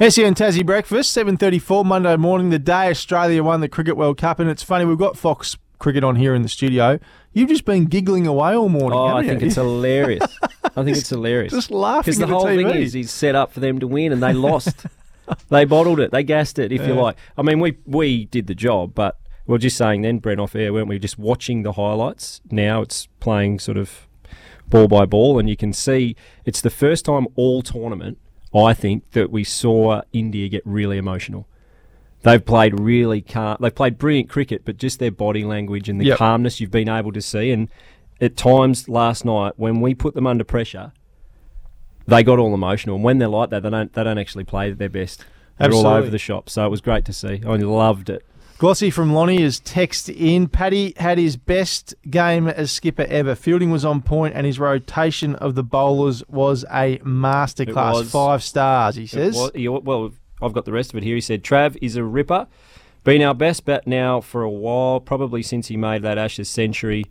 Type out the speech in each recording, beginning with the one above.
SEN Tassie Breakfast, 7.34 Monday morning, the day Australia won the Cricket World Cup. And it's funny, we've got Fox Cricket on here in the studio. You've just been giggling away all morning, Oh, I haven't think you? it's hilarious. I think it's hilarious. Just laughing Because the whole thing is he's set up for them to win and they lost. they bottled it. They gassed it, if you like. I mean, we we did the job, but we're just saying then, Brent, off air, weren't we? Just watching the highlights. Now it's playing sort of ball by ball, and you can see it's the first time all tournament, I think, that we saw India get really emotional. They've played really calm. They've played brilliant cricket, but just their body language and the Yep. calmness you've been able to see. And at times last night, when we put them under pressure, they got all emotional. And when they're like that, they don't they don't actually play their best. They're all over the shop. So it was great to see. I loved it. Glossy from Lonnie is text in. Paddy had his best game as skipper ever. Fielding was on point and his rotation of the bowlers was a masterclass. was. Five stars, he says. he- well, I've got the rest of it here. He said, Trav is a ripper. Been our best bat now for a while, probably since he made that Ashes century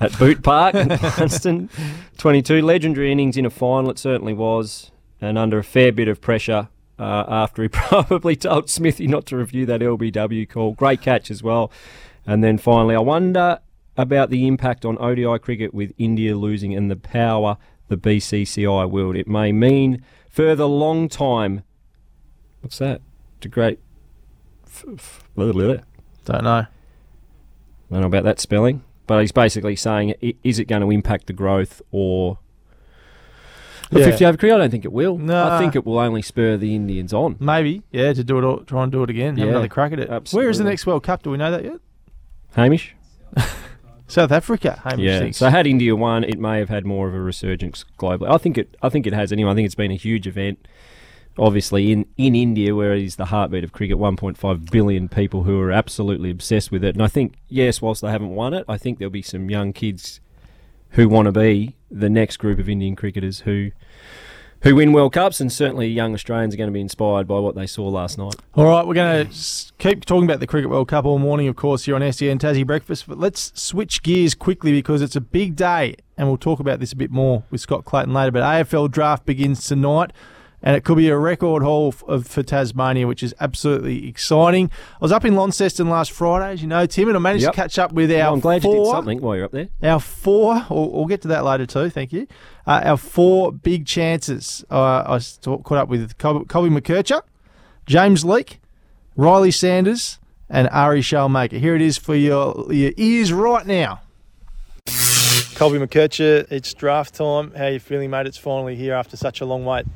at Boot Park in Dunstan. 22. Legendary innings in a final, it certainly was. And under a fair bit of pressure uh, after he probably told Smithy not to review that LBW call. Great catch as well. And then finally, I wonder about the impact on ODI cricket with India losing and the power the BCCI wield. It may mean further long time. What's that? A great. Don't know. I don't know about that spelling, but he's basically saying, is it going to impact the growth or the Yeah. 50 over cricket? I don't think it will. Nah. I think it will only spur the Indians on. Maybe, yeah, to do it all, try and do it again. Have another crack at it. Where is the next World Cup? Do we know that yet? Hamish? South Africa. Hamish yeah. thinks. So had India won, it may have had more of a resurgence globally. I think it. I think it has. Anyway, I think it's been a huge event. Obviously, in, in India, where it is the heartbeat of cricket, 1.5 billion people who are absolutely obsessed with it. And I think, yes, whilst they haven't won it, I think there'll be some young kids who want to be the next group of Indian cricketers who who win World Cups, and certainly young Australians are going to be inspired by what they saw last night. All right, we're going to keep talking about the Cricket World Cup all morning, of course, here on SEN Tassie Breakfast. But let's switch gears quickly because it's a big day, and we'll talk about this a bit more with Scott Clayton later. But AFL draft begins tonight, and it could be a record haul f- for Tasmania, which is absolutely exciting. I was up in Launceston last Friday, as you know, Tim, and I managed Yep. to catch up with our Well, I'm glad four, you did something while you're up there. our four, we'll, we'll get to that later too, thank you. Uh, our four big chances. Uh, I s- talk- caught up with Col- Colby McKercher, James Leake, Ryley Sanders, and Arie Schoenmaker. Here it is for your, your ears right now. Colby McKercher, it's draft time. How are you feeling, mate? It's finally here after such a long wait.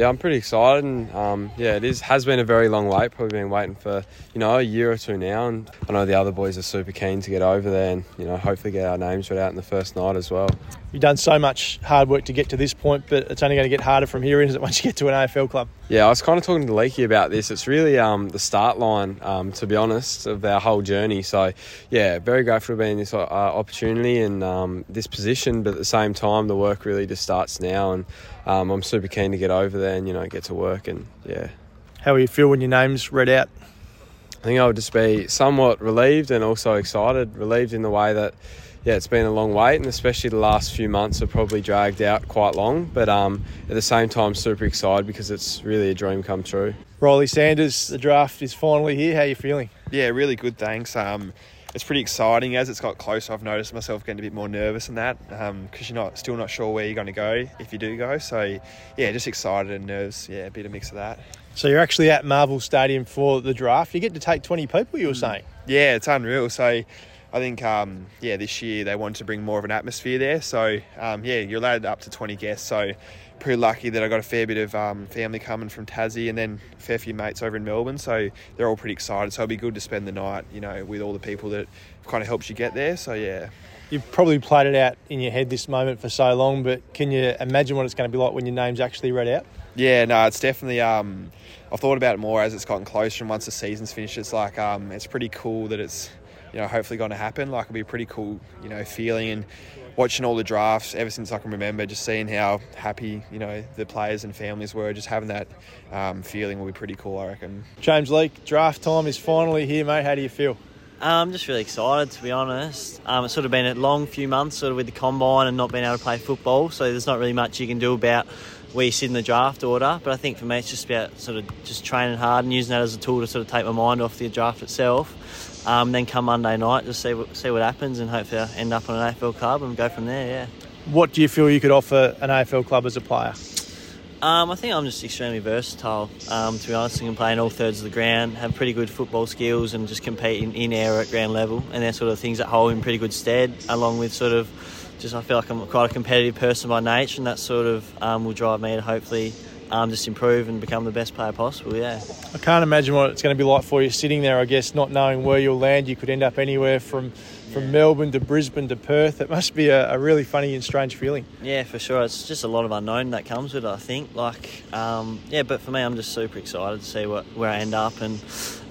Yeah, I'm pretty excited, and um, yeah, it is has been a very long wait. Probably been waiting for you know a year or two now, and I know the other boys are super keen to get over there, and you know hopefully get our names read out in the first night as well. You've done so much hard work to get to this point, but it's only going to get harder from here, isn't it, once you get to an AFL club? Yeah, I was kind of talking to Leaky about this. It's really um, the start line, um, to be honest, of our whole journey. So, yeah, very grateful to be in this uh, opportunity and um, this position, but at the same time, the work really just starts now, and um, I'm super keen to get over there and you know get to work. And yeah, How will you feel when your name's read out? I think I would just be somewhat relieved and also excited. Relieved in the way that, yeah, it's been a long wait, and especially the last few months have probably dragged out quite long. But um, at the same time, super excited because it's really a dream come true. Ryley Sanders, the draft is finally here. How are you feeling? Yeah, really good. Thanks. Um, it's pretty exciting as it's got closer. I've noticed myself getting a bit more nervous in that um, because you're not still not sure where you're going to go if you do go. So yeah, just excited and nerves. Yeah, a bit of mix of that. So you're actually at Marvel Stadium for the draft. You get to take 20 people, you were mm. saying. Yeah, it's unreal. So I think um, yeah, this year they wanted to bring more of an atmosphere there. So um, yeah, you're allowed up to 20 guests. So pretty lucky that I got a fair bit of um, family coming from Tassie and then a fair few mates over in Melbourne. So they're all pretty excited. So it'll be good to spend the night, you know, with all the people that kind of helped you get there. So yeah. You've probably played it out in your head this moment for so long, but can you imagine what it's going to be like when your name's actually read out? Yeah, no, it's definitely. Um, I've thought about it more as it's gotten closer, and once the season's finished, it's like um, it's pretty cool that it's you know hopefully going to happen. Like it'll be a pretty cool you know feeling and watching all the drafts ever since I can remember, just seeing how happy you know the players and families were, just having that um, feeling will be pretty cool. I reckon. James Leake, draft time is finally here, mate. How do you feel? I'm just really excited to be honest. Um, it's sort of been a long few months, sort of with the combine and not being able to play football. So there's not really much you can do about we sit in the draft order. But I think for me, it's just about sort of just training hard and using that as a tool to sort of take my mind off the draft itself. Um, then come Monday night, just see what, see what happens, and hopefully I end up on an AFL club and go from there. Yeah. What do you feel you could offer an AFL club as a player? Um, I think I'm just extremely versatile. Um, to be honest, I can play in all thirds of the ground, have pretty good football skills, and just compete in, in air at ground level. And they're sort of things that hold in pretty good stead, along with sort of just I feel like I'm quite a competitive person by nature, and that sort of um, will drive me to hopefully um, just improve and become the best player possible. Yeah. I can't imagine what it's going to be like for you sitting there. I guess not knowing where you'll land, you could end up anywhere from from Melbourne to Brisbane to Perth. It must be a, a, really funny and strange feeling. Yeah, for sure. It's just a lot of unknown that comes with it. I think. Like, um, yeah, but for me, I'm just super excited to see what where I end up, and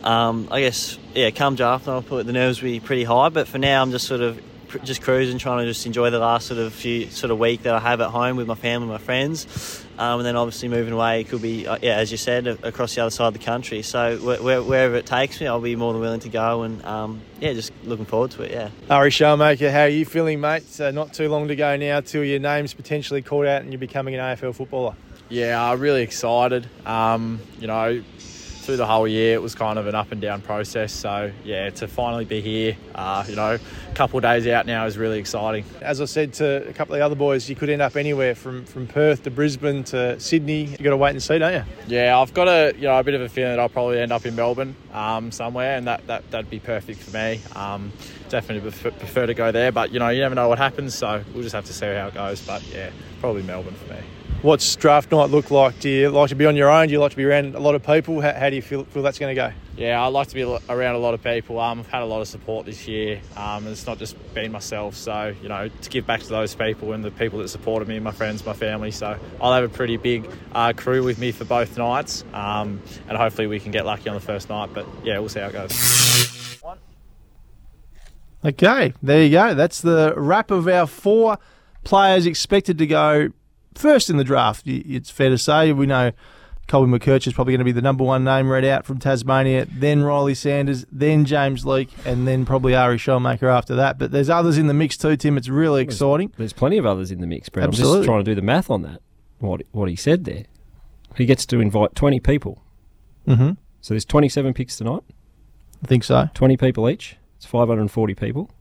um, I guess yeah, come draft, I'll put the nerves will be pretty high. But for now, I'm just sort of just cruising, trying to just enjoy the last sort of few sort of week that I have at home with my family, my friends, um, and then obviously moving away could be uh, yeah, as you said, across the other side of the country. So wh- wherever it takes me, I'll be more than willing to go, and um, yeah, just looking forward to it. Yeah. Arie Schoenmaker, how are you feeling, mate? Uh, not too long to go now till your name's potentially called out and you're becoming an AFL footballer. Yeah, I'm really excited. Um, you know, through the whole year, it was kind of an up and down process. So yeah, to finally be here, uh, you know, a couple of days out now is really exciting. As I said to a couple of the other boys, you could end up anywhere from from Perth to Brisbane to Sydney. You got to wait and see, don't you? Yeah, I've got a you know a bit of a feeling that I'll probably end up in Melbourne um, somewhere, and that, that that'd be perfect for me. Um, definitely prefer to go there, but you know you never know what happens, so we'll just have to see how it goes. But yeah, probably Melbourne for me. What's draft night look like? Do you like to be on your own? Do you like to be around a lot of people? How, how do you feel, feel that's going to go? Yeah, I like to be around a lot of people. Um, I've had a lot of support this year. Um, it's not just been myself. So, you know, to give back to those people and the people that supported me, my friends, my family. So I'll have a pretty big uh, crew with me for both nights. Um, and hopefully we can get lucky on the first night. But yeah, we'll see how it goes. Okay, there you go. That's the wrap of our four players expected to go first in the draft. It's fair to say we know Colby McKercher is probably going to be the number one name read out from Tasmania, then Ryley Sanders, then James Leake, and then probably Arie Schoenmaker after that. But there's others in the mix too, Tim. It's really exciting. There's, there's plenty of others in the mix, Brad. Absolutely. I'm just trying to do the math on that. What what he said there. He gets to invite 20 people. Mm-hmm. So there's 27 picks tonight. I think so. 20 people each. It's 540 people.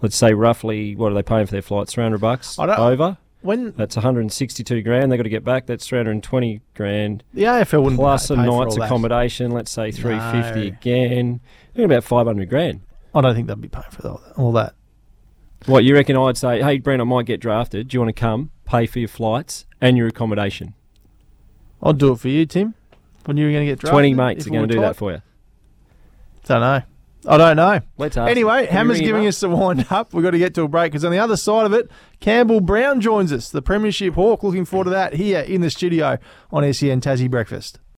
Let's say roughly, what are they paying for their flights? 300 bucks over. When that's 162 grand, they've got to get back. That's 320 grand. The AFL wouldn't plus a night's accommodation. Let's say 350 no. again. about 500 grand. I don't think they'd be paying for all that. What you reckon? I'd say, hey, Brent, I might get drafted. Do you want to come, pay for your flights and your accommodation? I'll do it for you, Tim. When you're going to get drafted, twenty mates are going to do that for you. Don't know. I don't know. Let's ask anyway, Hammer's giving us a wind up. We've got to get to a break because on the other side of it, Campbell Brown joins us, the Premiership Hawk. Looking forward to that here in the studio on SEN Tassie Breakfast.